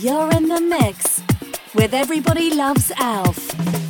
You're in the mix with Everybody Loves Alf.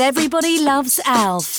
Everybody Loves Alf.